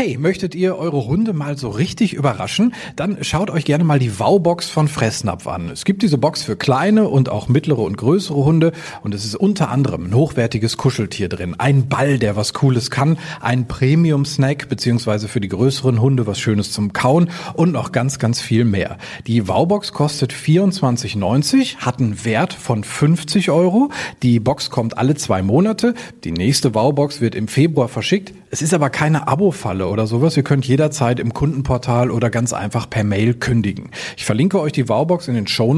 Hey, möchtet ihr eure Hunde mal so richtig überraschen? Dann schaut euch gerne mal die Wow-Box von Fressnapf an. Es gibt diese Box für kleine und auch mittlere und größere Hunde und es ist unter anderem ein hochwertiges Kuscheltier drin, ein Ball, der was Cooles kann, ein Premium-Snack beziehungsweise für die größeren Hunde was Schönes zum Kauen und noch ganz, ganz viel mehr. Die Wow-Box kostet 24,90, hat einen Wert von 50 Euro. Die Box kommt alle zwei Monate. Die nächste Wow-Box wird im Februar verschickt. Es ist aber keine Abo-Falle oder sowas. Ihr könnt jederzeit im Kundenportal oder ganz einfach per Mail kündigen. Ich verlinke euch die Wowbox in den Show.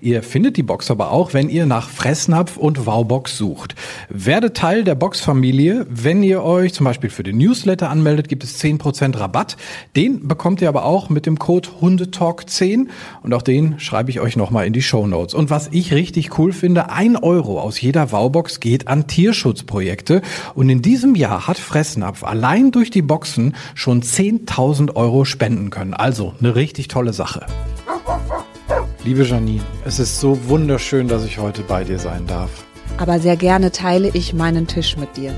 Ihr findet die Box aber auch, wenn ihr nach Fressnapf und Wowbox sucht. Werdet Teil der Box-Familie. Wenn ihr euch zum Beispiel für den Newsletter anmeldet, gibt es 10% Rabatt. Den bekommt ihr aber auch mit dem Code Hundetalk10 und auch den schreibe ich euch nochmal in die Show. Und was ich richtig cool finde, ein Euro aus jeder Wowbox geht an Tierschutzprojekte und in diesem Jahr hat Fressnapf allein durch die Boxen schon 10.000 Euro spenden können. Also eine richtig tolle Sache. Liebe Janine, es ist so wunderschön, dass ich heute bei dir sein darf. Aber sehr gerne teile ich meinen Tisch mit dir.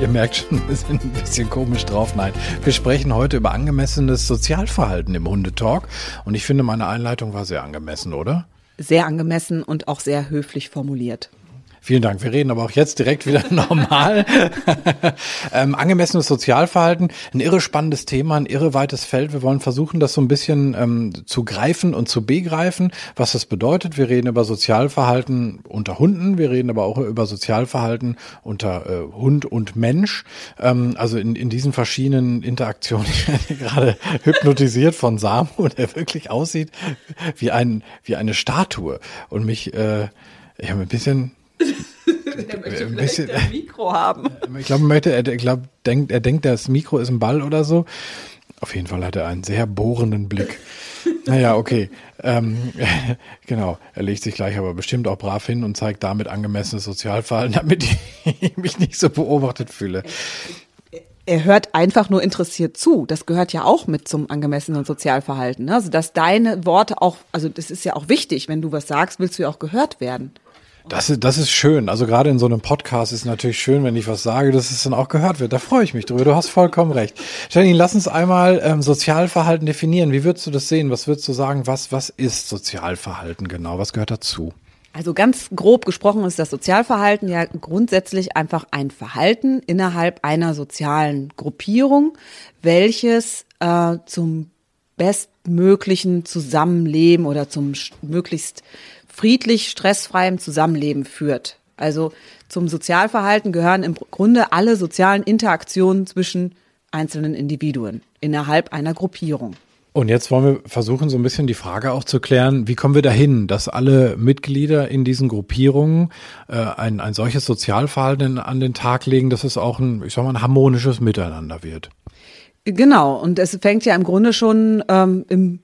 Ihr merkt schon, wir sind ein bisschen komisch drauf. Nein, wir sprechen heute über angemessenes Sozialverhalten im Hundetalk. Und ich finde, meine Einleitung war sehr angemessen, oder? Sehr angemessen und auch sehr höflich formuliert. Vielen Dank. Wir reden aber auch jetzt direkt wieder normal. ähm, angemessenes Sozialverhalten, ein irre spannendes Thema, ein irre weites Feld. Wir wollen versuchen, das so ein bisschen ähm, zu greifen und zu begreifen, was das bedeutet. Wir reden über Sozialverhalten unter Hunden, wir reden aber auch über Sozialverhalten unter äh, Hund und Mensch. Ähm, also in, in diesen verschiedenen Interaktionen. Gerade hypnotisiert von Samu, der wirklich aussieht wie ein wie eine Statue und mich äh, ich habe ein bisschen der möchte ein bisschen, ein Mikro haben. Ich glaube, möchte, er, glaub, denkt, er denkt, das Mikro ist ein Ball oder so. Auf jeden Fall hat er einen sehr bohrenden Blick. Naja, okay. Ähm, genau, er legt sich gleich aber bestimmt auch brav hin und zeigt damit angemessenes Sozialverhalten, damit ich mich nicht so beobachtet fühle. Er hört einfach nur interessiert zu. Das gehört ja auch mit zum angemessenen Sozialverhalten. Ne? Also, dass deine Worte auch, also das ist ja auch wichtig, wenn du was sagst, willst du ja auch gehört werden. Das, das ist schön. Also gerade in so einem Podcast ist natürlich schön, wenn ich was sage, dass es dann auch gehört wird. Da freue ich mich drüber. Du hast vollkommen recht. Janine, lass uns einmal ähm, Sozialverhalten definieren. Wie würdest du das sehen? Was würdest du sagen? Was, was ist Sozialverhalten genau? Was gehört dazu? Also ganz grob gesprochen ist das Sozialverhalten ja grundsätzlich einfach ein Verhalten innerhalb einer sozialen Gruppierung, welches äh, zum bestmöglichen Zusammenleben oder zum möglichst friedlich, stressfreiem Zusammenleben führt. Also zum Sozialverhalten gehören im Grunde alle sozialen Interaktionen zwischen einzelnen Individuen innerhalb einer Gruppierung. Und jetzt wollen wir versuchen, so ein bisschen die Frage auch zu klären, wie kommen wir dahin, dass alle Mitglieder in diesen Gruppierungen äh, ein, ein solches Sozialverhalten an den Tag legen, dass es auch ein, ich sag mal, ein harmonisches Miteinander wird. Genau, und es fängt ja im Grunde schon ähm, im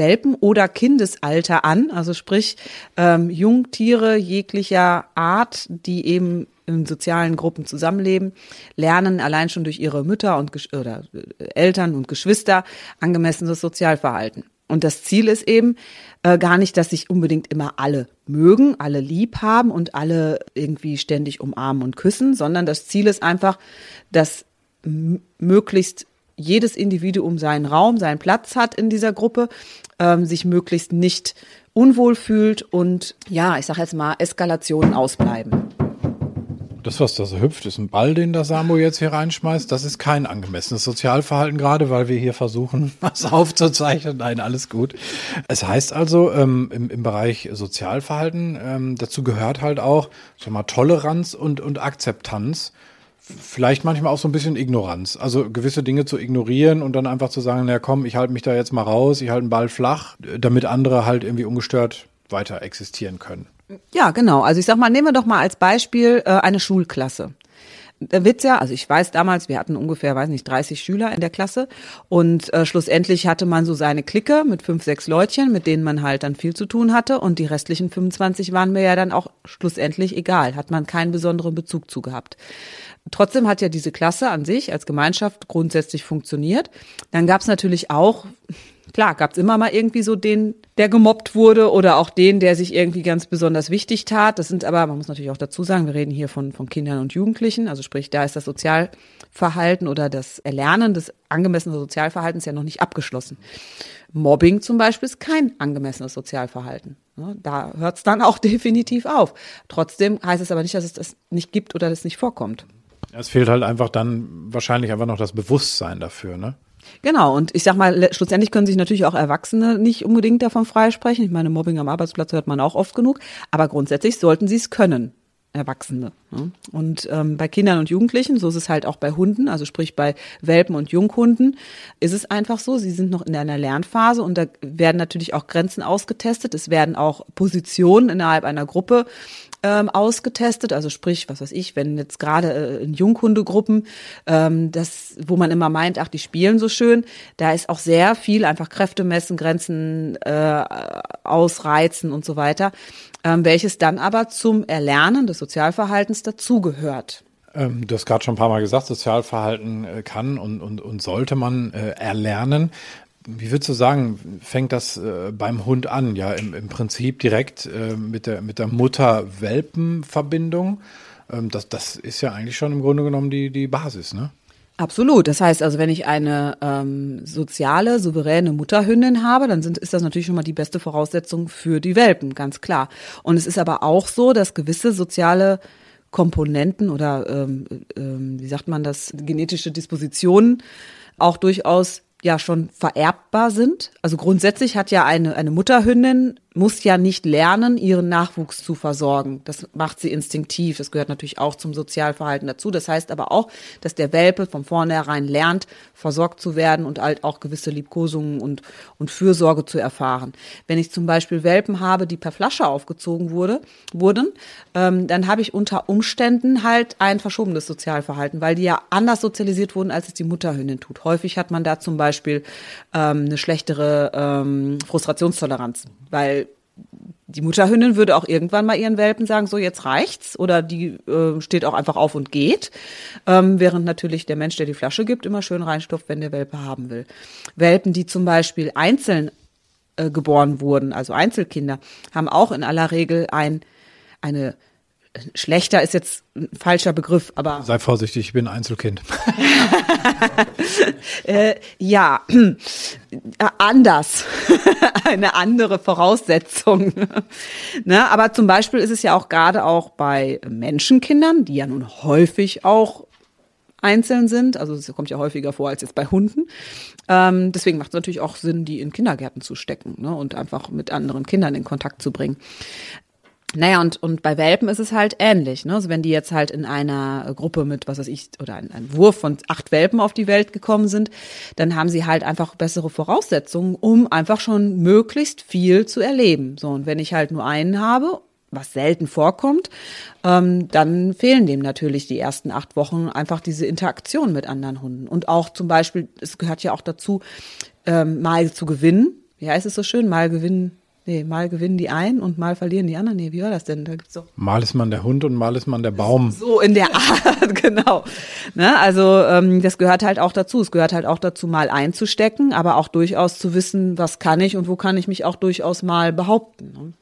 Welpen- oder Kindesalter an, also sprich ähm, Jungtiere jeglicher Art, die eben in sozialen Gruppen zusammenleben, lernen allein schon durch ihre Mütter und oder äh, Eltern und Geschwister angemessenes Sozialverhalten. Und das Ziel ist eben äh, gar nicht, dass sich unbedingt immer alle mögen, alle lieb haben und alle irgendwie ständig umarmen und küssen, sondern das Ziel ist einfach, dass möglichst jedes Individuum seinen Raum, seinen Platz hat in dieser Gruppe, ähm, sich möglichst nicht unwohl fühlt und ja, ich sage jetzt mal, Eskalationen ausbleiben. Das, was da so hüpft, ist ein Ball, den der Samu jetzt hier reinschmeißt. Das ist kein angemessenes Sozialverhalten, gerade weil wir hier versuchen, was aufzuzeichnen. Nein, alles gut. Es heißt also, ähm, im, im Bereich Sozialverhalten, ähm, dazu gehört halt auch, sag mal, Toleranz und, und Akzeptanz vielleicht manchmal auch so ein bisschen Ignoranz. Also gewisse Dinge zu ignorieren und dann einfach zu sagen, na komm, ich halte mich da jetzt mal raus, ich halte den Ball flach, damit andere halt irgendwie ungestört weiter existieren können. Ja, genau. Also ich sag mal, nehmen wir doch mal als Beispiel äh, eine Schulklasse. Der Witz ja, also ich weiß damals, wir hatten ungefähr, weiß nicht, 30 Schüler in der Klasse und äh, schlussendlich hatte man so seine Clique mit fünf, sechs Leutchen, mit denen man halt dann viel zu tun hatte und die restlichen 25 waren mir ja dann auch schlussendlich egal, hat man keinen besonderen Bezug zu gehabt. Trotzdem hat ja diese Klasse an sich als Gemeinschaft grundsätzlich funktioniert. Dann gab es natürlich auch klar, gab es immer mal irgendwie so den, der gemobbt wurde oder auch den, der sich irgendwie ganz besonders wichtig tat. Das sind aber, man muss natürlich auch dazu sagen, wir reden hier von, von Kindern und Jugendlichen. Also sprich, da ist das Sozialverhalten oder das Erlernen des angemessenen Sozialverhaltens ja noch nicht abgeschlossen. Mobbing zum Beispiel ist kein angemessenes Sozialverhalten. Da hört es dann auch definitiv auf. Trotzdem heißt es aber nicht, dass es das nicht gibt oder das nicht vorkommt. Es fehlt halt einfach dann wahrscheinlich einfach noch das Bewusstsein dafür, ne? Genau, und ich sag mal, schlussendlich können sich natürlich auch Erwachsene nicht unbedingt davon freisprechen. Ich meine, Mobbing am Arbeitsplatz hört man auch oft genug, aber grundsätzlich sollten sie es können. Erwachsene. Ne? Und ähm, bei Kindern und Jugendlichen, so ist es halt auch bei Hunden, also sprich bei Welpen und Junghunden, ist es einfach so, sie sind noch in einer Lernphase und da werden natürlich auch Grenzen ausgetestet. Es werden auch Positionen innerhalb einer Gruppe ähm, ausgetestet. Also sprich, was weiß ich, wenn jetzt gerade äh, in Junghundegruppen, ähm, das, wo man immer meint, ach, die spielen so schön, da ist auch sehr viel einfach Kräfte messen, Grenzen äh, ausreizen und so weiter, ähm, welches dann aber zum Erlernen des Sozialverhaltens dazugehört. Ähm, du hast gerade schon ein paar Mal gesagt, Sozialverhalten äh, kann und, und, und sollte man äh, erlernen. Wie würdest du sagen, fängt das äh, beim Hund an? Ja, im, im Prinzip direkt äh, mit der, mit der Mutter-Welpen-Verbindung. Ähm, das, das ist ja eigentlich schon im Grunde genommen die, die Basis, ne? Absolut. Das heißt also, wenn ich eine ähm, soziale, souveräne Mutterhündin habe, dann sind, ist das natürlich schon mal die beste Voraussetzung für die Welpen, ganz klar. Und es ist aber auch so, dass gewisse soziale Komponenten oder ähm, ähm, wie sagt man das, genetische Dispositionen auch durchaus ja schon vererbbar sind. Also grundsätzlich hat ja eine, eine Mutterhündin muss ja nicht lernen, ihren Nachwuchs zu versorgen. Das macht sie instinktiv. Das gehört natürlich auch zum Sozialverhalten dazu. Das heißt aber auch, dass der Welpe von vornherein lernt, versorgt zu werden und halt auch gewisse Liebkosungen und, und Fürsorge zu erfahren. Wenn ich zum Beispiel Welpen habe, die per Flasche aufgezogen wurde, wurden, ähm, dann habe ich unter Umständen halt ein verschobenes Sozialverhalten, weil die ja anders sozialisiert wurden, als es die Mutterhündin tut. Häufig hat man da zum Beispiel ähm, eine schlechtere ähm, Frustrationstoleranz, weil die Mutterhündin würde auch irgendwann mal ihren Welpen sagen, so jetzt reicht's, oder die äh, steht auch einfach auf und geht, ähm, während natürlich der Mensch, der die Flasche gibt, immer schön reinstopft, wenn der Welpe haben will. Welpen, die zum Beispiel einzeln äh, geboren wurden, also Einzelkinder, haben auch in aller Regel ein eine schlechter ist jetzt ein falscher Begriff, aber. Sei vorsichtig, ich bin Einzelkind. äh, ja, äh, anders. Eine andere Voraussetzung. ne? Aber zum Beispiel ist es ja auch gerade auch bei Menschenkindern, die ja nun häufig auch einzeln sind, also es kommt ja häufiger vor als jetzt bei Hunden. Ähm, deswegen macht es natürlich auch Sinn, die in Kindergärten zu stecken ne? und einfach mit anderen Kindern in Kontakt zu bringen. Naja, und, und bei Welpen ist es halt ähnlich. Ne? Also wenn die jetzt halt in einer Gruppe mit, was weiß ich, oder ein, ein Wurf von acht Welpen auf die Welt gekommen sind, dann haben sie halt einfach bessere Voraussetzungen, um einfach schon möglichst viel zu erleben. So, und wenn ich halt nur einen habe, was selten vorkommt, ähm, dann fehlen dem natürlich die ersten acht Wochen einfach diese Interaktion mit anderen Hunden. Und auch zum Beispiel, es gehört ja auch dazu, ähm, mal zu gewinnen. Wie heißt es so schön? Mal gewinnen, Nee, mal gewinnen die einen und mal verlieren die anderen. Nee, wie war das denn? Da gibt's doch mal ist man der Hund und mal ist man der Baum. So in der Art, genau. Ne, also ähm, das gehört halt auch dazu. Es gehört halt auch dazu, mal einzustecken, aber auch durchaus zu wissen, was kann ich und wo kann ich mich auch durchaus mal behaupten. Ne?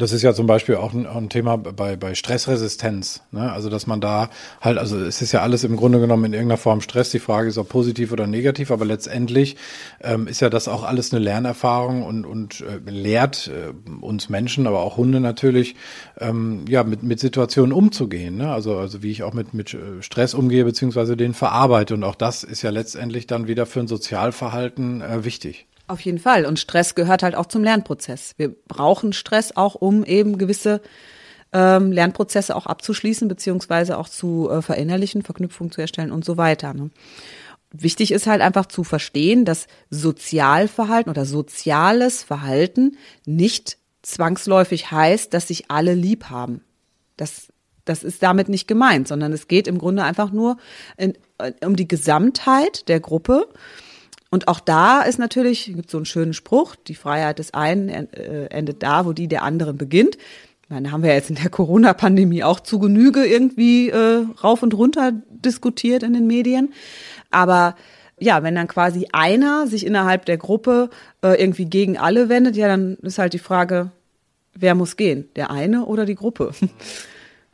Das ist ja zum Beispiel auch ein, ein Thema bei, bei Stressresistenz. Ne? Also, dass man da halt, also es ist ja alles im Grunde genommen in irgendeiner Form Stress. Die Frage ist, ob positiv oder negativ, aber letztendlich ähm, ist ja das auch alles eine Lernerfahrung und, und äh, lehrt äh, uns Menschen, aber auch Hunde natürlich, ähm, ja, mit, mit Situationen umzugehen. Ne? Also, also wie ich auch mit, mit äh, Stress umgehe, beziehungsweise den verarbeite. Und auch das ist ja letztendlich dann wieder für ein Sozialverhalten äh, wichtig. Auf jeden Fall. Und Stress gehört halt auch zum Lernprozess. Wir brauchen Stress auch, um eben gewisse ähm, Lernprozesse auch abzuschließen, beziehungsweise auch zu äh, verinnerlichen, Verknüpfungen zu erstellen und so weiter. Ne? Wichtig ist halt einfach zu verstehen, dass Sozialverhalten oder soziales Verhalten nicht zwangsläufig heißt, dass sich alle lieb haben. Das, das ist damit nicht gemeint, sondern es geht im Grunde einfach nur in, äh, um die Gesamtheit der Gruppe und auch da ist natürlich, gibt so einen schönen Spruch, die Freiheit des einen äh, endet da, wo die der anderen beginnt. Meine, haben wir jetzt in der Corona-Pandemie auch zu Genüge irgendwie äh, rauf und runter diskutiert in den Medien. Aber ja, wenn dann quasi einer sich innerhalb der Gruppe äh, irgendwie gegen alle wendet, ja, dann ist halt die Frage, wer muss gehen? Der eine oder die Gruppe?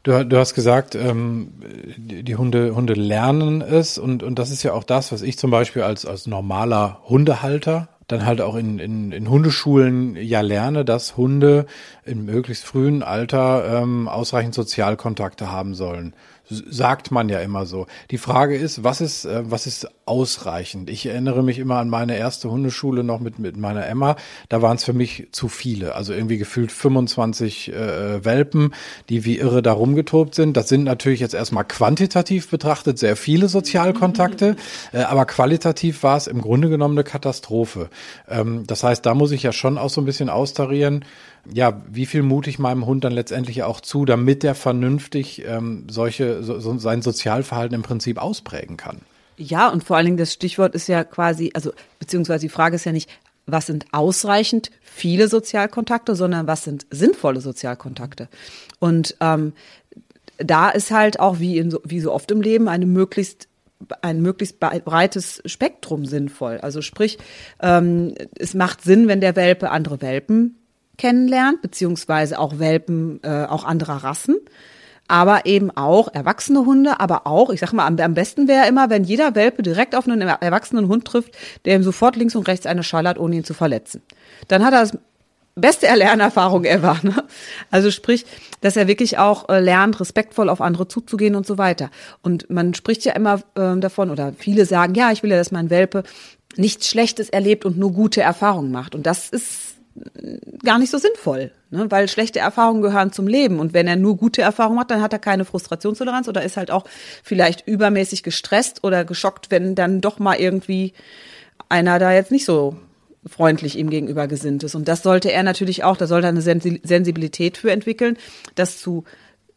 Du, du hast gesagt, ähm, die, Hunde, Hunde lernen es und, und das ist ja auch das, was ich zum Beispiel als, als normaler Hundehalter dann halt auch in, in, in Hundeschulen ja lerne, dass Hunde in möglichst frühen Alter ähm, ausreichend Sozialkontakte haben sollen sagt man ja immer so. Die Frage ist, was ist, äh, was ist ausreichend? Ich erinnere mich immer an meine erste Hundeschule noch mit, mit meiner Emma. Da waren es für mich zu viele. Also irgendwie gefühlt 25 äh, Welpen, die wie irre da rumgetobt sind. Das sind natürlich jetzt erstmal quantitativ betrachtet sehr viele Sozialkontakte, äh, aber qualitativ war es im Grunde genommen eine Katastrophe. Ähm, das heißt, da muss ich ja schon auch so ein bisschen austarieren ja, wie viel mute ich meinem Hund dann letztendlich auch zu, damit er vernünftig ähm, solche, so, so sein Sozialverhalten im Prinzip ausprägen kann? Ja, und vor allen Dingen das Stichwort ist ja quasi, also beziehungsweise die Frage ist ja nicht, was sind ausreichend viele Sozialkontakte, sondern was sind sinnvolle Sozialkontakte. Und ähm, da ist halt auch wie, in so, wie so oft im Leben eine möglichst ein möglichst breites Spektrum sinnvoll. Also sprich, ähm, es macht Sinn, wenn der Welpe andere Welpen kennenlernt, beziehungsweise auch Welpen äh, auch anderer Rassen. Aber eben auch erwachsene Hunde, aber auch, ich sag mal, am, am besten wäre immer, wenn jeder Welpe direkt auf einen erwachsenen Hund trifft, der ihm sofort links und rechts eine schallert, ohne ihn zu verletzen. Dann hat er das beste Erlernerfahrung ever. Ne? Also sprich, dass er wirklich auch äh, lernt, respektvoll auf andere zuzugehen und so weiter. Und man spricht ja immer äh, davon, oder viele sagen, ja, ich will ja, dass mein Welpe nichts Schlechtes erlebt und nur gute Erfahrungen macht. Und das ist gar nicht so sinnvoll, ne? weil schlechte Erfahrungen gehören zum Leben. Und wenn er nur gute Erfahrungen hat, dann hat er keine Frustrationstoleranz oder ist halt auch vielleicht übermäßig gestresst oder geschockt, wenn dann doch mal irgendwie einer da jetzt nicht so freundlich ihm gegenüber gesinnt ist. Und das sollte er natürlich auch, da sollte er eine Sensibilität für entwickeln, das zu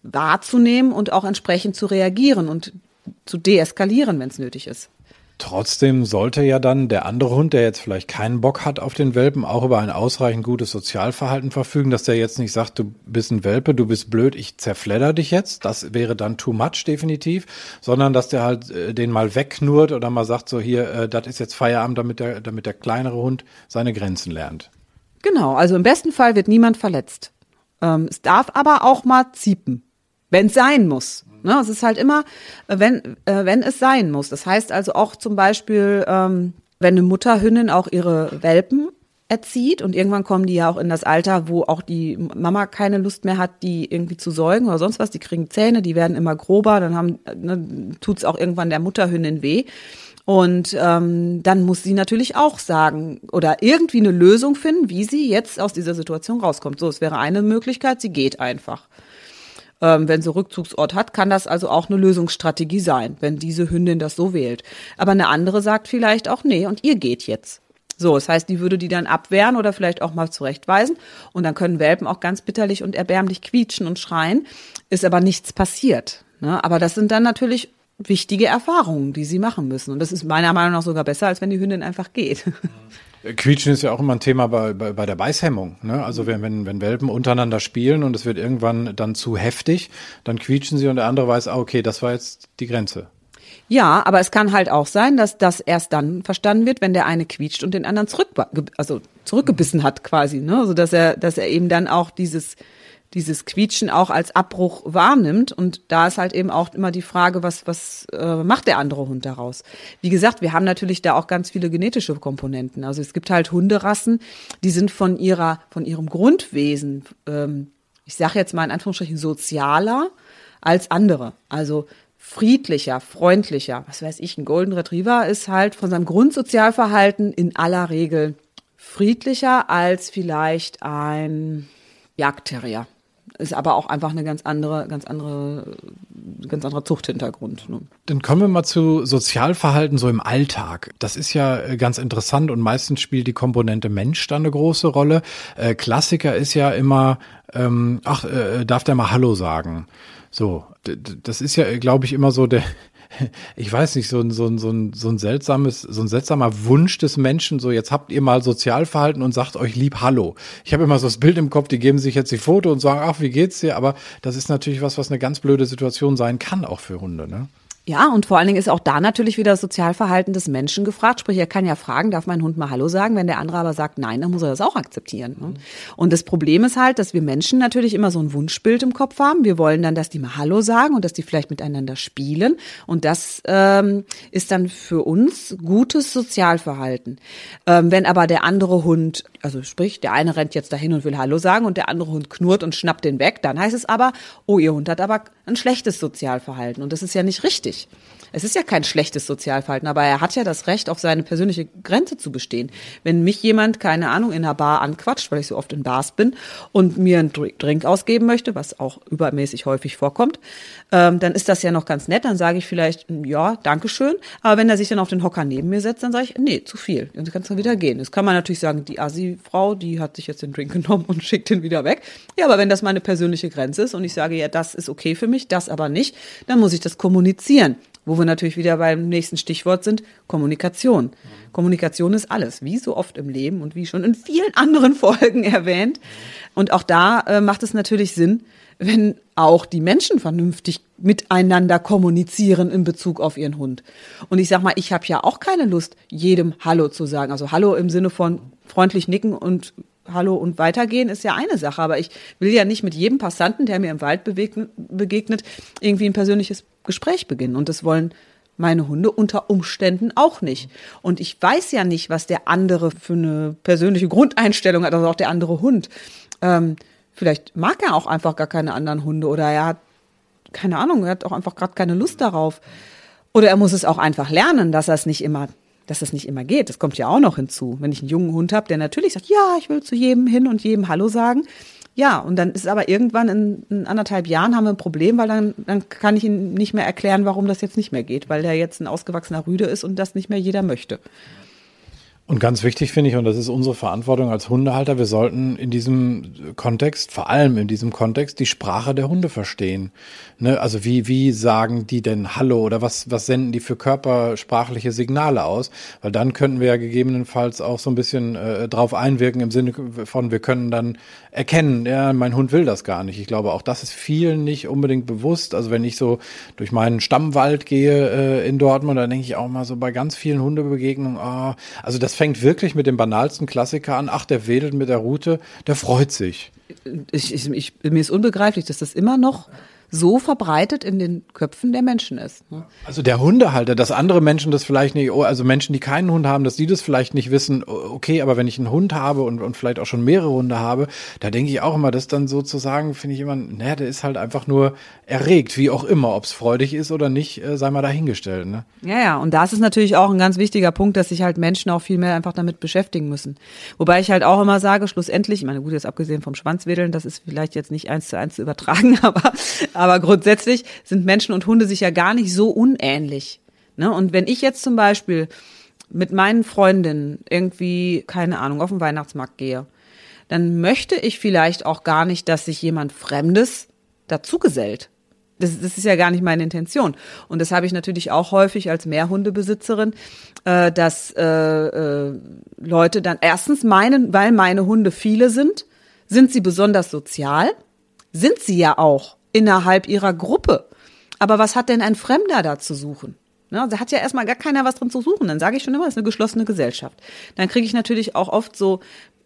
wahrzunehmen und auch entsprechend zu reagieren und zu deeskalieren, wenn es nötig ist. Trotzdem sollte ja dann der andere Hund, der jetzt vielleicht keinen Bock hat auf den Welpen, auch über ein ausreichend gutes Sozialverhalten verfügen, dass der jetzt nicht sagt, du bist ein Welpe, du bist blöd, ich zerfledder dich jetzt. Das wäre dann too much definitiv, sondern dass der halt äh, den mal wegknurrt oder mal sagt, so hier, äh, das ist jetzt Feierabend, damit der, damit der kleinere Hund seine Grenzen lernt. Genau, also im besten Fall wird niemand verletzt. Ähm, es darf aber auch mal ziepen, wenn es sein muss. Ne? Es ist halt immer, wenn, äh, wenn es sein muss. Das heißt also auch zum Beispiel, ähm, wenn eine Mutterhündin auch ihre Welpen erzieht und irgendwann kommen die ja auch in das Alter, wo auch die Mama keine Lust mehr hat, die irgendwie zu säugen oder sonst was. Die kriegen Zähne, die werden immer grober, dann haben, ne, tut's auch irgendwann der Mutterhündin weh. Und ähm, dann muss sie natürlich auch sagen oder irgendwie eine Lösung finden, wie sie jetzt aus dieser Situation rauskommt. So, es wäre eine Möglichkeit, sie geht einfach ähm, wenn sie Rückzugsort hat, kann das also auch eine Lösungsstrategie sein, wenn diese Hündin das so wählt. Aber eine andere sagt vielleicht auch, nee, und ihr geht jetzt. So, das heißt, die würde die dann abwehren oder vielleicht auch mal zurechtweisen. Und dann können Welpen auch ganz bitterlich und erbärmlich quietschen und schreien. Ist aber nichts passiert. Ne? Aber das sind dann natürlich wichtige Erfahrungen, die sie machen müssen. Und das ist meiner Meinung nach sogar besser, als wenn die Hündin einfach geht. Quietschen ist ja auch immer ein Thema bei, bei, bei der Beißhemmung. Ne? Also wenn, wenn, wenn Welpen untereinander spielen und es wird irgendwann dann zu heftig, dann quietschen sie und der andere weiß, ah, okay, das war jetzt die Grenze. Ja, aber es kann halt auch sein, dass das erst dann verstanden wird, wenn der eine quietscht und den anderen zurück, also zurückgebissen hat quasi, ne? Also dass er, dass er eben dann auch dieses dieses Quietschen auch als Abbruch wahrnimmt. Und da ist halt eben auch immer die Frage, was, was äh, macht der andere Hund daraus? Wie gesagt, wir haben natürlich da auch ganz viele genetische Komponenten. Also es gibt halt Hunderassen, die sind von ihrer, von ihrem Grundwesen, ähm, ich sage jetzt mal in Anführungsstrichen, sozialer als andere. Also friedlicher, freundlicher. Was weiß ich, ein Golden Retriever ist halt von seinem Grundsozialverhalten in aller Regel friedlicher als vielleicht ein Jagdterrier ist aber auch einfach eine ganz andere, ganz andere, ganz anderer Zuchthintergrund. Ne? Dann kommen wir mal zu Sozialverhalten so im Alltag. Das ist ja äh, ganz interessant und meistens spielt die Komponente Mensch da eine große Rolle. Äh, Klassiker ist ja immer, ähm, ach, äh, darf der mal Hallo sagen? So, das ist ja, glaube ich, immer so der, ich weiß nicht, so ein, so ein, so ein, so ein seltsames, so ein seltsamer Wunsch des Menschen, so jetzt habt ihr mal Sozialverhalten und sagt euch lieb Hallo. Ich habe immer so das Bild im Kopf, die geben sich jetzt die Foto und sagen, ach, wie geht's dir? Aber das ist natürlich was, was eine ganz blöde Situation sein kann, auch für Hunde, ne? Ja, und vor allen Dingen ist auch da natürlich wieder das Sozialverhalten des Menschen gefragt. Sprich, er kann ja fragen, darf mein Hund mal Hallo sagen? Wenn der andere aber sagt Nein, dann muss er das auch akzeptieren. Ne? Und das Problem ist halt, dass wir Menschen natürlich immer so ein Wunschbild im Kopf haben. Wir wollen dann, dass die mal Hallo sagen und dass die vielleicht miteinander spielen. Und das ähm, ist dann für uns gutes Sozialverhalten. Ähm, wenn aber der andere Hund, also sprich, der eine rennt jetzt dahin und will Hallo sagen und der andere Hund knurrt und schnappt den weg, dann heißt es aber, oh, ihr Hund hat aber ein schlechtes Sozialverhalten. Und das ist ja nicht richtig. Es ist ja kein schlechtes Sozialverhalten, aber er hat ja das Recht, auf seine persönliche Grenze zu bestehen. Wenn mich jemand, keine Ahnung, in einer Bar anquatscht, weil ich so oft in Bars bin und mir einen Drink ausgeben möchte, was auch übermäßig häufig vorkommt, ähm, dann ist das ja noch ganz nett. Dann sage ich vielleicht, ja, Dankeschön. Aber wenn er sich dann auf den Hocker neben mir setzt, dann sage ich, nee, zu viel. Dann kannst du wieder gehen. Das kann man natürlich sagen, die Asi-Frau, die hat sich jetzt den Drink genommen und schickt ihn wieder weg. Ja, aber wenn das meine persönliche Grenze ist und ich sage, ja, das ist okay für mich, das aber nicht, dann muss ich das kommunizieren. Wo wir natürlich wieder beim nächsten Stichwort sind, Kommunikation. Mhm. Kommunikation ist alles, wie so oft im Leben und wie schon in vielen anderen Folgen erwähnt. Und auch da äh, macht es natürlich Sinn, wenn auch die Menschen vernünftig miteinander kommunizieren in Bezug auf ihren Hund. Und ich sag mal, ich habe ja auch keine Lust, jedem Hallo zu sagen. Also Hallo im Sinne von freundlich nicken und Hallo und weitergehen ist ja eine Sache, aber ich will ja nicht mit jedem Passanten, der mir im Wald begegnet, irgendwie ein persönliches Gespräch beginnen. Und das wollen meine Hunde unter Umständen auch nicht. Und ich weiß ja nicht, was der andere für eine persönliche Grundeinstellung hat, also auch der andere Hund. Ähm, vielleicht mag er auch einfach gar keine anderen Hunde oder er hat, keine Ahnung, er hat auch einfach gerade keine Lust darauf. Oder er muss es auch einfach lernen, dass er es nicht immer, dass es nicht immer geht. Das kommt ja auch noch hinzu. Wenn ich einen jungen Hund habe, der natürlich sagt, ja, ich will zu jedem hin und jedem Hallo sagen, ja, und dann ist aber irgendwann in, in, anderthalb Jahren haben wir ein Problem, weil dann, dann kann ich ihm nicht mehr erklären, warum das jetzt nicht mehr geht, weil der jetzt ein ausgewachsener Rüde ist und das nicht mehr jeder möchte. Und ganz wichtig finde ich, und das ist unsere Verantwortung als Hundehalter, wir sollten in diesem Kontext, vor allem in diesem Kontext, die Sprache der Hunde verstehen. Ne? Also wie, wie sagen die denn Hallo oder was, was senden die für körpersprachliche Signale aus? Weil dann könnten wir ja gegebenenfalls auch so ein bisschen äh, drauf einwirken im Sinne von, wir können dann erkennen, ja, mein Hund will das gar nicht. Ich glaube, auch das ist vielen nicht unbedingt bewusst. Also wenn ich so durch meinen Stammwald gehe äh, in Dortmund, dann denke ich auch mal so bei ganz vielen Hundebegegnungen, oh, also das fängt wirklich mit dem banalsten Klassiker an. Ach, der wedelt mit der Route, der freut sich. Ich, ich, ich, mir ist unbegreiflich, dass das immer noch so verbreitet in den Köpfen der Menschen ist. Ne? Also der Hundehalter, dass andere Menschen das vielleicht nicht, oh, also Menschen, die keinen Hund haben, dass die das vielleicht nicht wissen, okay, aber wenn ich einen Hund habe und, und vielleicht auch schon mehrere Hunde habe, da denke ich auch immer, das dann sozusagen, finde ich immer, naja, der ist halt einfach nur erregt, wie auch immer, ob es freudig ist oder nicht, äh, sei mal dahingestellt. Ne? Ja, ja, und das ist natürlich auch ein ganz wichtiger Punkt, dass sich halt Menschen auch viel mehr einfach damit beschäftigen müssen. Wobei ich halt auch immer sage, schlussendlich, ich meine, gut, jetzt abgesehen vom Schwanzwedeln, das ist vielleicht jetzt nicht eins zu eins zu übertragen, aber aber grundsätzlich sind Menschen und Hunde sich ja gar nicht so unähnlich. Ne? Und wenn ich jetzt zum Beispiel mit meinen Freundinnen irgendwie, keine Ahnung, auf den Weihnachtsmarkt gehe, dann möchte ich vielleicht auch gar nicht, dass sich jemand Fremdes dazugesellt. Das, das ist ja gar nicht meine Intention. Und das habe ich natürlich auch häufig als Mehrhundebesitzerin, äh, dass äh, äh, Leute dann erstens meinen, weil meine Hunde viele sind, sind sie besonders sozial, sind sie ja auch innerhalb ihrer Gruppe. Aber was hat denn ein Fremder da zu suchen? Ne, da hat ja erstmal gar keiner was drin zu suchen. Dann sage ich schon immer, es ist eine geschlossene Gesellschaft. Dann kriege ich natürlich auch oft so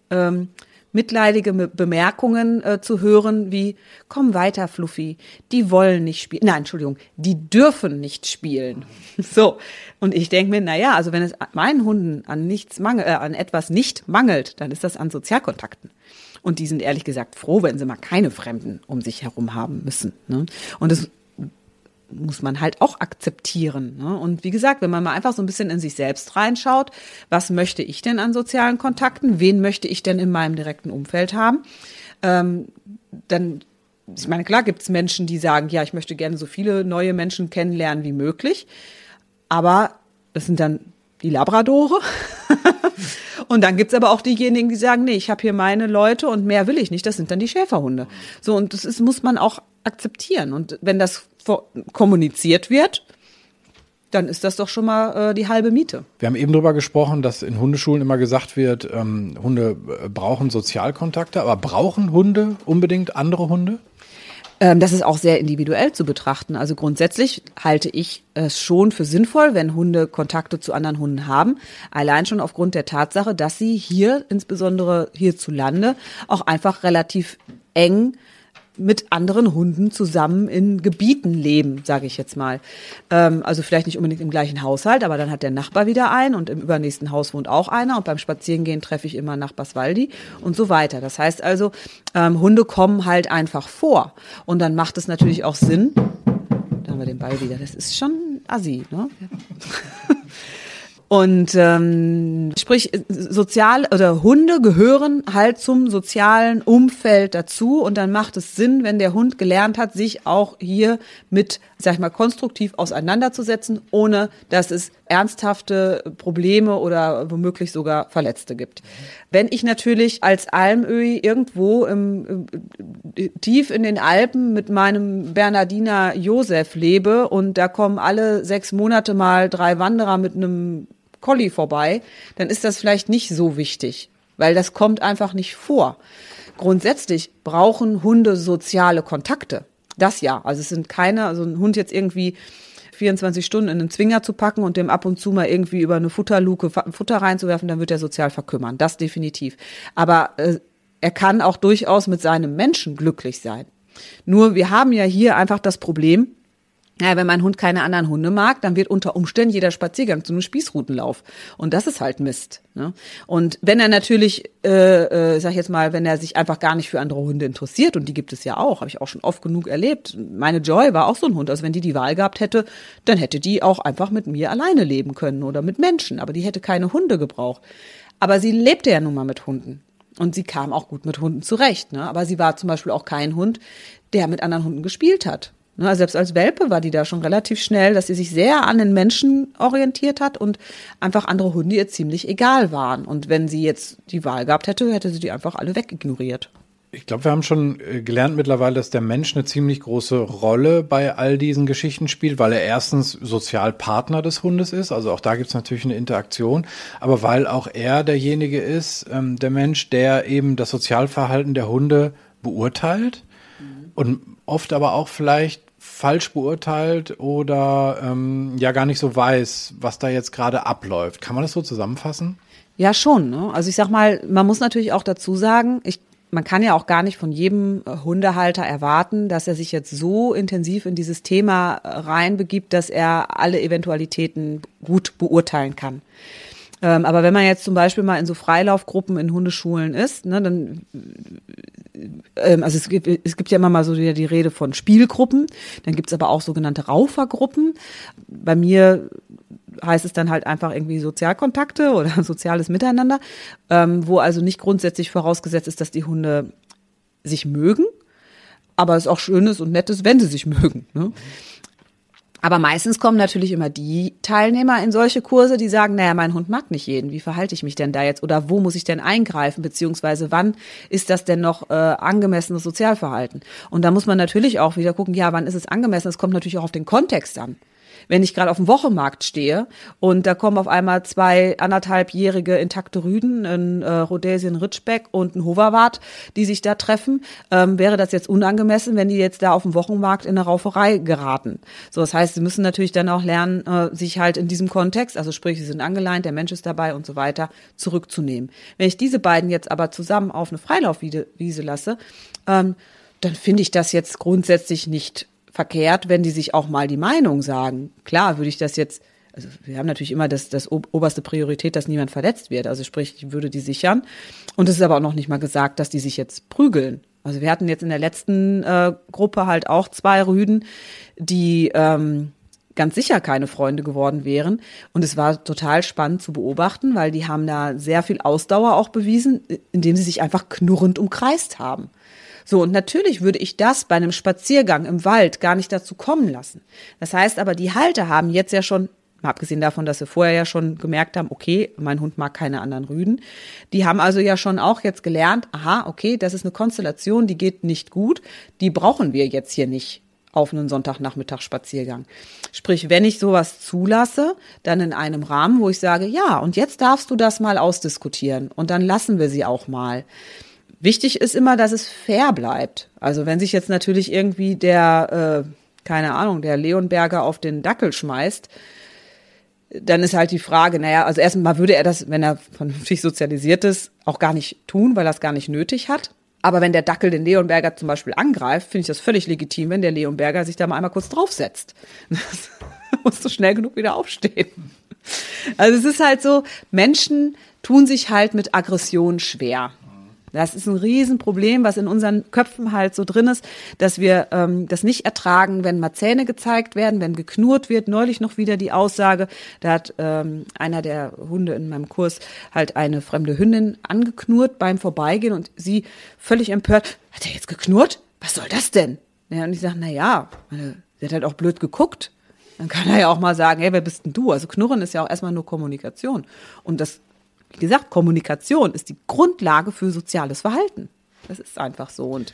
ähm, mitleidige Bemerkungen äh, zu hören wie, komm weiter, Fluffy, die wollen nicht spielen. Nein, Entschuldigung, die dürfen nicht spielen. so. Und ich denke mir, na ja, also wenn es meinen Hunden an nichts mangelt, äh, an etwas nicht mangelt, dann ist das an Sozialkontakten. Und die sind ehrlich gesagt froh, wenn sie mal keine Fremden um sich herum haben müssen. Ne? Und das muss man halt auch akzeptieren. Ne? Und wie gesagt, wenn man mal einfach so ein bisschen in sich selbst reinschaut, was möchte ich denn an sozialen Kontakten? Wen möchte ich denn in meinem direkten Umfeld haben? Ähm, dann, ich meine, klar gibt es Menschen, die sagen, ja, ich möchte gerne so viele neue Menschen kennenlernen wie möglich. Aber das sind dann die Labradore. Und dann gibt's aber auch diejenigen, die sagen, nee, ich habe hier meine Leute und mehr will ich nicht. Das sind dann die Schäferhunde. So, und das ist, muss man auch akzeptieren. Und wenn das kommuniziert wird, dann ist das doch schon mal äh, die halbe Miete. Wir haben eben darüber gesprochen, dass in Hundeschulen immer gesagt wird, ähm, Hunde äh, brauchen Sozialkontakte, aber brauchen Hunde unbedingt andere Hunde? Ähm, das ist auch sehr individuell zu betrachten. Also grundsätzlich halte ich es schon für sinnvoll, wenn Hunde Kontakte zu anderen Hunden haben. Allein schon aufgrund der Tatsache, dass sie hier, insbesondere hierzulande, auch einfach relativ eng mit anderen Hunden zusammen in Gebieten leben, sage ich jetzt mal. Ähm, also vielleicht nicht unbedingt im gleichen Haushalt, aber dann hat der Nachbar wieder einen und im übernächsten Haus wohnt auch einer und beim Spazierengehen treffe ich immer Nachbars Waldi und so weiter. Das heißt also, ähm, Hunde kommen halt einfach vor und dann macht es natürlich auch Sinn. Da haben wir den Ball wieder. Das ist schon assi, ne? Und ähm, sprich, sozial oder Hunde gehören halt zum sozialen Umfeld dazu und dann macht es Sinn, wenn der Hund gelernt hat, sich auch hier mit, sag ich mal, konstruktiv auseinanderzusetzen, ohne dass es ernsthafte Probleme oder womöglich sogar Verletzte gibt. Wenn ich natürlich als Almöhi irgendwo im, tief in den Alpen mit meinem Bernardiner Josef lebe und da kommen alle sechs Monate mal drei Wanderer mit einem Collie vorbei, dann ist das vielleicht nicht so wichtig, weil das kommt einfach nicht vor. Grundsätzlich brauchen Hunde soziale Kontakte. Das ja. Also es sind keine, also ein Hund jetzt irgendwie 24 Stunden in einen Zwinger zu packen und dem ab und zu mal irgendwie über eine Futterluke Futter reinzuwerfen, dann wird er sozial verkümmern. Das definitiv. Aber äh, er kann auch durchaus mit seinem Menschen glücklich sein. Nur wir haben ja hier einfach das Problem, ja, wenn mein Hund keine anderen Hunde mag, dann wird unter Umständen jeder Spaziergang zu einem Spießrutenlauf. Und das ist halt Mist. Ne? Und wenn er natürlich, äh, äh, sag ich jetzt mal, wenn er sich einfach gar nicht für andere Hunde interessiert, und die gibt es ja auch, habe ich auch schon oft genug erlebt. Meine Joy war auch so ein Hund. Also wenn die die Wahl gehabt hätte, dann hätte die auch einfach mit mir alleine leben können oder mit Menschen. Aber die hätte keine Hunde gebraucht. Aber sie lebte ja nun mal mit Hunden. Und sie kam auch gut mit Hunden zurecht. Ne? Aber sie war zum Beispiel auch kein Hund, der mit anderen Hunden gespielt hat. Ne, selbst als Welpe war die da schon relativ schnell, dass sie sich sehr an den Menschen orientiert hat und einfach andere Hunde ihr ziemlich egal waren. Und wenn sie jetzt die Wahl gehabt hätte, hätte sie die einfach alle wegignoriert. Ich glaube, wir haben schon äh, gelernt mittlerweile, dass der Mensch eine ziemlich große Rolle bei all diesen Geschichten spielt, weil er erstens Sozialpartner des Hundes ist, also auch da gibt es natürlich eine Interaktion, aber weil auch er derjenige ist, ähm, der Mensch, der eben das Sozialverhalten der Hunde beurteilt mhm. und oft aber auch vielleicht falsch beurteilt oder ähm, ja gar nicht so weiß, was da jetzt gerade abläuft. Kann man das so zusammenfassen? Ja, schon. Ne? Also ich sag mal, man muss natürlich auch dazu sagen, ich, man kann ja auch gar nicht von jedem äh, Hundehalter erwarten, dass er sich jetzt so intensiv in dieses Thema äh, reinbegibt, dass er alle Eventualitäten gut beurteilen kann. Ähm, aber wenn man jetzt zum Beispiel mal in so Freilaufgruppen in Hundeschulen ist, ne, dann ähm, also es gibt, es gibt ja immer mal so die, die Rede von Spielgruppen, dann gibt's aber auch sogenannte Raufergruppen. Bei mir heißt es dann halt einfach irgendwie Sozialkontakte oder soziales Miteinander, ähm, wo also nicht grundsätzlich vorausgesetzt ist, dass die Hunde sich mögen, aber es auch schön ist und nett ist, wenn sie sich mögen. Ne? Aber meistens kommen natürlich immer die Teilnehmer in solche Kurse, die sagen, naja, mein Hund mag nicht jeden. Wie verhalte ich mich denn da jetzt? Oder wo muss ich denn eingreifen? Beziehungsweise wann ist das denn noch äh, angemessenes Sozialverhalten? Und da muss man natürlich auch wieder gucken, ja, wann ist es angemessen? Es kommt natürlich auch auf den Kontext an wenn ich gerade auf dem Wochenmarkt stehe und da kommen auf einmal zwei anderthalbjährige intakte Rüden, ein äh, Rhodesien Ritschbeck und ein Hoverwart, die sich da treffen, ähm, wäre das jetzt unangemessen, wenn die jetzt da auf dem Wochenmarkt in eine Rauferei geraten. So, das heißt, sie müssen natürlich dann auch lernen, äh, sich halt in diesem Kontext, also sprich, sie sind angeleint, der Mensch ist dabei und so weiter, zurückzunehmen. Wenn ich diese beiden jetzt aber zusammen auf eine Freilaufwiese lasse, ähm, dann finde ich das jetzt grundsätzlich nicht verkehrt, wenn die sich auch mal die Meinung sagen. Klar, würde ich das jetzt, also wir haben natürlich immer das, das oberste Priorität, dass niemand verletzt wird. Also sprich, ich würde die sichern. Und es ist aber auch noch nicht mal gesagt, dass die sich jetzt prügeln. Also wir hatten jetzt in der letzten äh, Gruppe halt auch zwei Rüden, die ähm, ganz sicher keine Freunde geworden wären. Und es war total spannend zu beobachten, weil die haben da sehr viel Ausdauer auch bewiesen, indem sie sich einfach knurrend umkreist haben. So, und natürlich würde ich das bei einem Spaziergang im Wald gar nicht dazu kommen lassen. Das heißt aber, die Halter haben jetzt ja schon mal abgesehen davon, dass sie vorher ja schon gemerkt haben, okay, mein Hund mag keine anderen Rüden. Die haben also ja schon auch jetzt gelernt, aha, okay, das ist eine Konstellation, die geht nicht gut, die brauchen wir jetzt hier nicht auf einen Sonntagnachmittag Spaziergang. Sprich, wenn ich sowas zulasse, dann in einem Rahmen, wo ich sage, ja, und jetzt darfst du das mal ausdiskutieren und dann lassen wir sie auch mal Wichtig ist immer, dass es fair bleibt. Also wenn sich jetzt natürlich irgendwie der, äh, keine Ahnung, der Leonberger auf den Dackel schmeißt, dann ist halt die Frage, naja, also erstmal würde er das, wenn er vernünftig sozialisiert ist, auch gar nicht tun, weil er es gar nicht nötig hat. Aber wenn der Dackel den Leonberger zum Beispiel angreift, finde ich das völlig legitim, wenn der Leonberger sich da mal einmal kurz draufsetzt. Das musst du schnell genug wieder aufstehen. Also es ist halt so, Menschen tun sich halt mit Aggression schwer. Das ist ein Riesenproblem, was in unseren Köpfen halt so drin ist, dass wir ähm, das nicht ertragen, wenn mal Zähne gezeigt werden, wenn geknurrt wird. Neulich noch wieder die Aussage, da hat ähm, einer der Hunde in meinem Kurs halt eine fremde Hündin angeknurrt beim Vorbeigehen und sie völlig empört, hat er jetzt geknurrt? Was soll das denn? Ja, und ich sage, na ja, sie hat halt auch blöd geguckt. Dann kann er ja auch mal sagen, hey, wer bist denn du? Also Knurren ist ja auch erstmal nur Kommunikation. Und das wie gesagt, Kommunikation ist die Grundlage für soziales Verhalten. Das ist einfach so. Und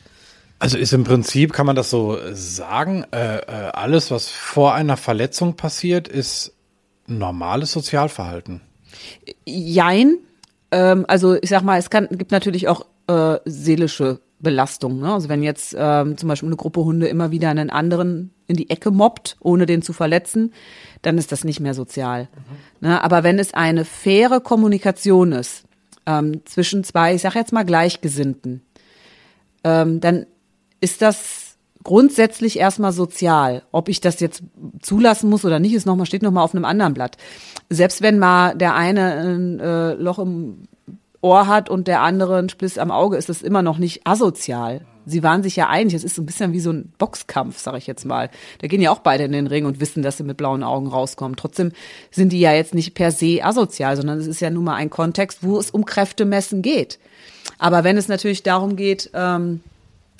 also ist im Prinzip, kann man das so sagen, äh, äh, alles, was vor einer Verletzung passiert, ist normales Sozialverhalten. Jein. Ähm, also ich sag mal, es kann, gibt natürlich auch äh, seelische Belastung. Ne? Also wenn jetzt ähm, zum Beispiel eine Gruppe Hunde immer wieder einen anderen in die Ecke mobbt, ohne den zu verletzen, dann ist das nicht mehr sozial. Mhm. Ne? Aber wenn es eine faire Kommunikation ist ähm, zwischen zwei, ich sage jetzt mal Gleichgesinnten, ähm, dann ist das grundsätzlich erstmal sozial. Ob ich das jetzt zulassen muss oder nicht, ist noch mal steht noch mal auf einem anderen Blatt. Selbst wenn mal der eine ein äh, Loch im Ohr hat und der andere einen Spliss am Auge, ist das immer noch nicht asozial. Sie waren sich ja einig. Es ist so ein bisschen wie so ein Boxkampf, sag ich jetzt mal. Da gehen ja auch beide in den Ring und wissen, dass sie mit blauen Augen rauskommen. Trotzdem sind die ja jetzt nicht per se asozial, sondern es ist ja nun mal ein Kontext, wo es um Kräftemessen geht. Aber wenn es natürlich darum geht, ähm,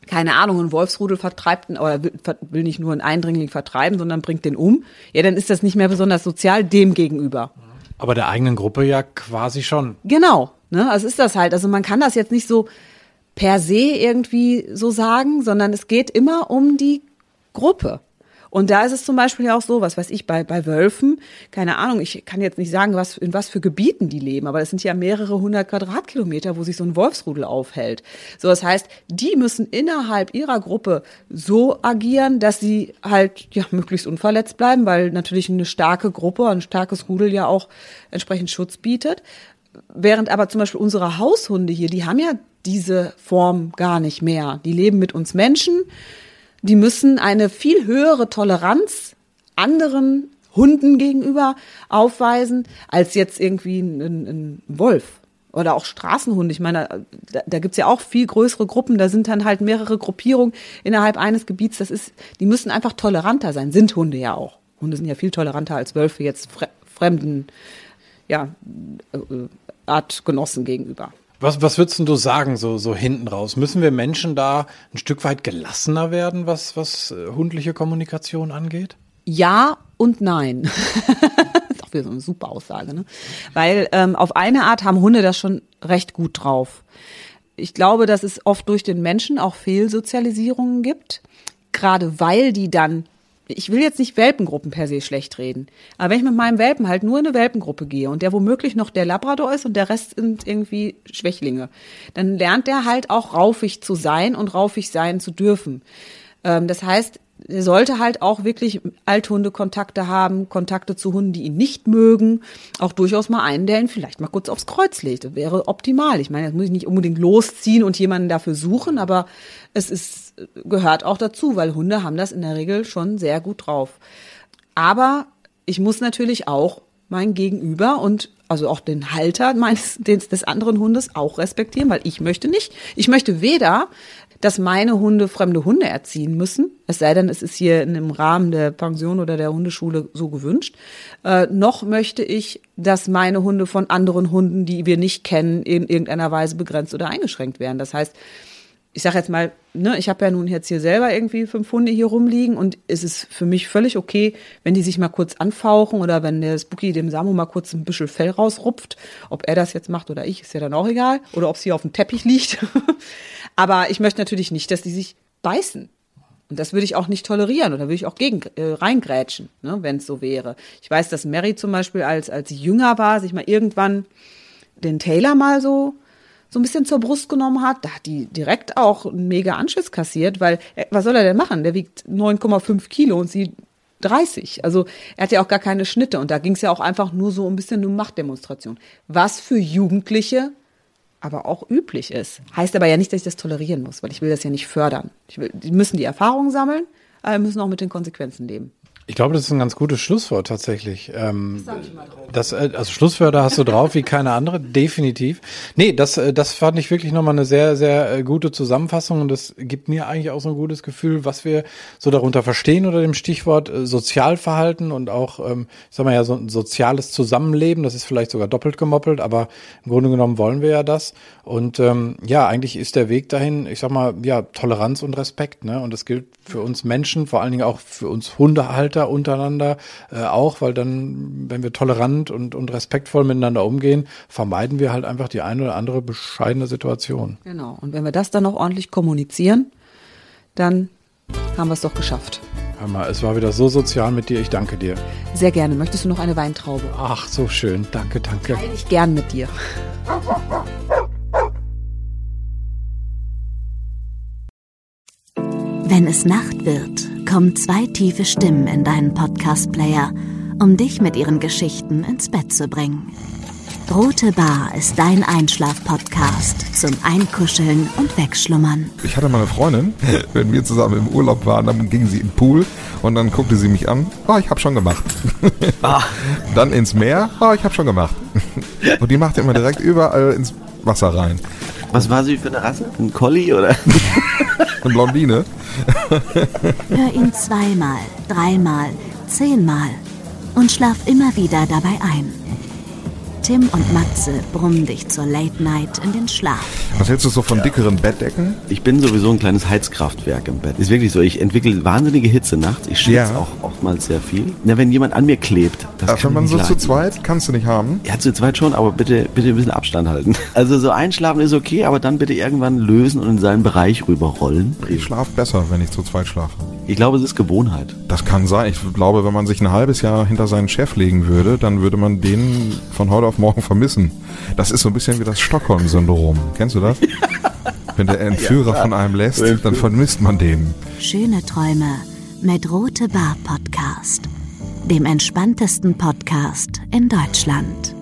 keine Ahnung, ein Wolfsrudel vertreibt oder will nicht nur einen Eindringling vertreiben, sondern bringt den um, ja, dann ist das nicht mehr besonders sozial dem gegenüber. Aber der eigenen Gruppe ja quasi schon. Genau. Ne? Also ist das halt. Also man kann das jetzt nicht so per se irgendwie so sagen, sondern es geht immer um die Gruppe. Und da ist es zum Beispiel ja auch so, was weiß ich, bei, bei Wölfen, keine Ahnung, ich kann jetzt nicht sagen, was, in was für Gebieten die leben, aber das sind ja mehrere hundert Quadratkilometer, wo sich so ein Wolfsrudel aufhält. So, das heißt, die müssen innerhalb ihrer Gruppe so agieren, dass sie halt, ja, möglichst unverletzt bleiben, weil natürlich eine starke Gruppe, ein starkes Rudel ja auch entsprechend Schutz bietet. Während aber zum Beispiel unsere Haushunde hier, die haben ja diese Form gar nicht mehr. Die leben mit uns Menschen. Die müssen eine viel höhere Toleranz anderen Hunden gegenüber aufweisen, als jetzt irgendwie ein, ein Wolf oder auch Straßenhunde. Ich meine, da, da gibt's ja auch viel größere Gruppen, da sind dann halt mehrere Gruppierungen innerhalb eines Gebiets. Das ist, die müssen einfach toleranter sein, sind Hunde ja auch. Hunde sind ja viel toleranter als Wölfe jetzt fremden ja, äh, Artgenossen gegenüber. Was, was würdest du sagen, so, so hinten raus? Müssen wir Menschen da ein Stück weit gelassener werden, was, was äh, hundliche Kommunikation angeht? Ja und nein. das ist auch wieder so eine super Aussage, ne? Weil ähm, auf eine Art haben Hunde das schon recht gut drauf. Ich glaube, dass es oft durch den Menschen auch Fehlsozialisierungen gibt, gerade weil die dann ich will jetzt nicht Welpengruppen per se schlecht reden, aber wenn ich mit meinem Welpen halt nur in eine Welpengruppe gehe und der womöglich noch der Labrador ist und der Rest sind irgendwie Schwächlinge, dann lernt der halt auch raufig zu sein und raufig sein zu dürfen. Ähm, das heißt, er sollte halt auch wirklich Althunde-Kontakte haben, Kontakte zu Hunden, die ihn nicht mögen. Auch durchaus mal einen, der ihn vielleicht mal kurz aufs Kreuz legt. Das wäre optimal. Ich meine, jetzt muss ich nicht unbedingt losziehen und jemanden dafür suchen, aber es ist, gehört auch dazu, weil Hunde haben das in der Regel schon sehr gut drauf. Aber ich muss natürlich auch mein Gegenüber und also auch den Halter meines des, des anderen Hundes auch respektieren, weil ich möchte nicht. Ich möchte weder dass meine Hunde fremde Hunde erziehen müssen, es sei denn, es ist hier im Rahmen der Pension oder der Hundeschule so gewünscht, äh, noch möchte ich, dass meine Hunde von anderen Hunden, die wir nicht kennen, in irgendeiner Weise begrenzt oder eingeschränkt werden. Das heißt, ich sage jetzt mal, ne, ich habe ja nun jetzt hier selber irgendwie fünf Hunde hier rumliegen und es ist für mich völlig okay, wenn die sich mal kurz anfauchen oder wenn der Spooky dem Samu mal kurz ein bisschen Fell rausrupft. Ob er das jetzt macht oder ich, ist ja dann auch egal. Oder ob sie auf dem Teppich liegt. Aber ich möchte natürlich nicht, dass die sich beißen. Und das würde ich auch nicht tolerieren oder würde ich auch gegen äh, reingrätschen, ne, wenn es so wäre. Ich weiß, dass Mary zum Beispiel, als, als sie jünger war, sich mal irgendwann den Taylor mal so so ein bisschen zur Brust genommen hat, da hat die direkt auch einen mega Anschiss kassiert, weil äh, was soll er denn machen? Der wiegt 9,5 Kilo und sie 30. Also er hat ja auch gar keine Schnitte und da ging es ja auch einfach nur so ein bisschen um Machtdemonstration. Was für Jugendliche aber auch üblich ist. Heißt aber ja nicht, dass ich das tolerieren muss, weil ich will das ja nicht fördern. Ich will, die müssen die Erfahrung sammeln, aber müssen auch mit den Konsequenzen leben. Ich glaube, das ist ein ganz gutes Schlusswort tatsächlich. Ähm, das, äh, also Schlusswörter hast du drauf wie keine andere, definitiv. Nee, das, äh, das fand ich wirklich nochmal eine sehr, sehr äh, gute Zusammenfassung und das gibt mir eigentlich auch so ein gutes Gefühl, was wir so darunter verstehen unter dem Stichwort Sozialverhalten und auch, ähm, ich sag mal ja, so ein soziales Zusammenleben. Das ist vielleicht sogar doppelt gemoppelt, aber im Grunde genommen wollen wir ja das. Und ähm, ja, eigentlich ist der Weg dahin, ich sag mal, ja, Toleranz und Respekt. Ne? Und das gilt für uns Menschen, vor allen Dingen auch für uns Hundehalter untereinander äh, auch, weil dann, wenn wir tolerant und, und respektvoll miteinander umgehen, vermeiden wir halt einfach die eine oder andere bescheidene Situation. Genau. Und wenn wir das dann noch ordentlich kommunizieren, dann haben wir es doch geschafft. Hör mal, es war wieder so sozial mit dir. Ich danke dir. Sehr gerne. Möchtest du noch eine Weintraube? Ach, so schön. Danke, danke. Teile ich gern mit dir. Wenn es Nacht wird, kommen zwei tiefe Stimmen in deinen Podcast-Player, um dich mit ihren Geschichten ins Bett zu bringen. Rote Bar ist dein Einschlaf-Podcast zum Einkuscheln und Wegschlummern. Ich hatte mal eine Freundin, wenn wir zusammen im Urlaub waren, dann ging sie in den Pool und dann guckte sie mich an. Oh, ich habe schon gemacht. Ah. Dann ins Meer. Oh, ich habe schon gemacht. Und die machte immer direkt überall ins Wasser rein. Was war sie für eine Rasse? Ein Collie oder? Eine Blondine. Hör ihn zweimal, dreimal, zehnmal und schlaf immer wieder dabei ein. Tim und Matze brummen dich zur Late Night in den Schlaf. Was hältst du so von dickeren Bettdecken? Ich bin sowieso ein kleines Heizkraftwerk im Bett. Ist wirklich so. Ich entwickle wahnsinnige Hitze nachts. Ich schwitze Ja. auch oftmals sehr viel. Na, wenn jemand an mir klebt, das Ach, kann wenn man ich so nicht zu leiden. zweit, kannst du nicht haben. Ja, zu zweit schon, aber bitte, bitte ein bisschen Abstand halten. Also so einschlafen ist okay, aber dann bitte irgendwann lösen und in seinen Bereich rüberrollen. Ich schlafe besser, wenn ich zu zweit schlafe. Ich glaube, es ist Gewohnheit. Das kann sein. Ich glaube, wenn man sich ein halbes Jahr hinter seinen Chef legen würde, dann würde man den von heute auf morgen vermissen. Das ist so ein bisschen wie das Stockholm-Syndrom. Kennst du das? Wenn der Entführer von einem lässt, dann vermisst man den. Schöne Träume mit Rote Bar Podcast, dem entspanntesten Podcast in Deutschland.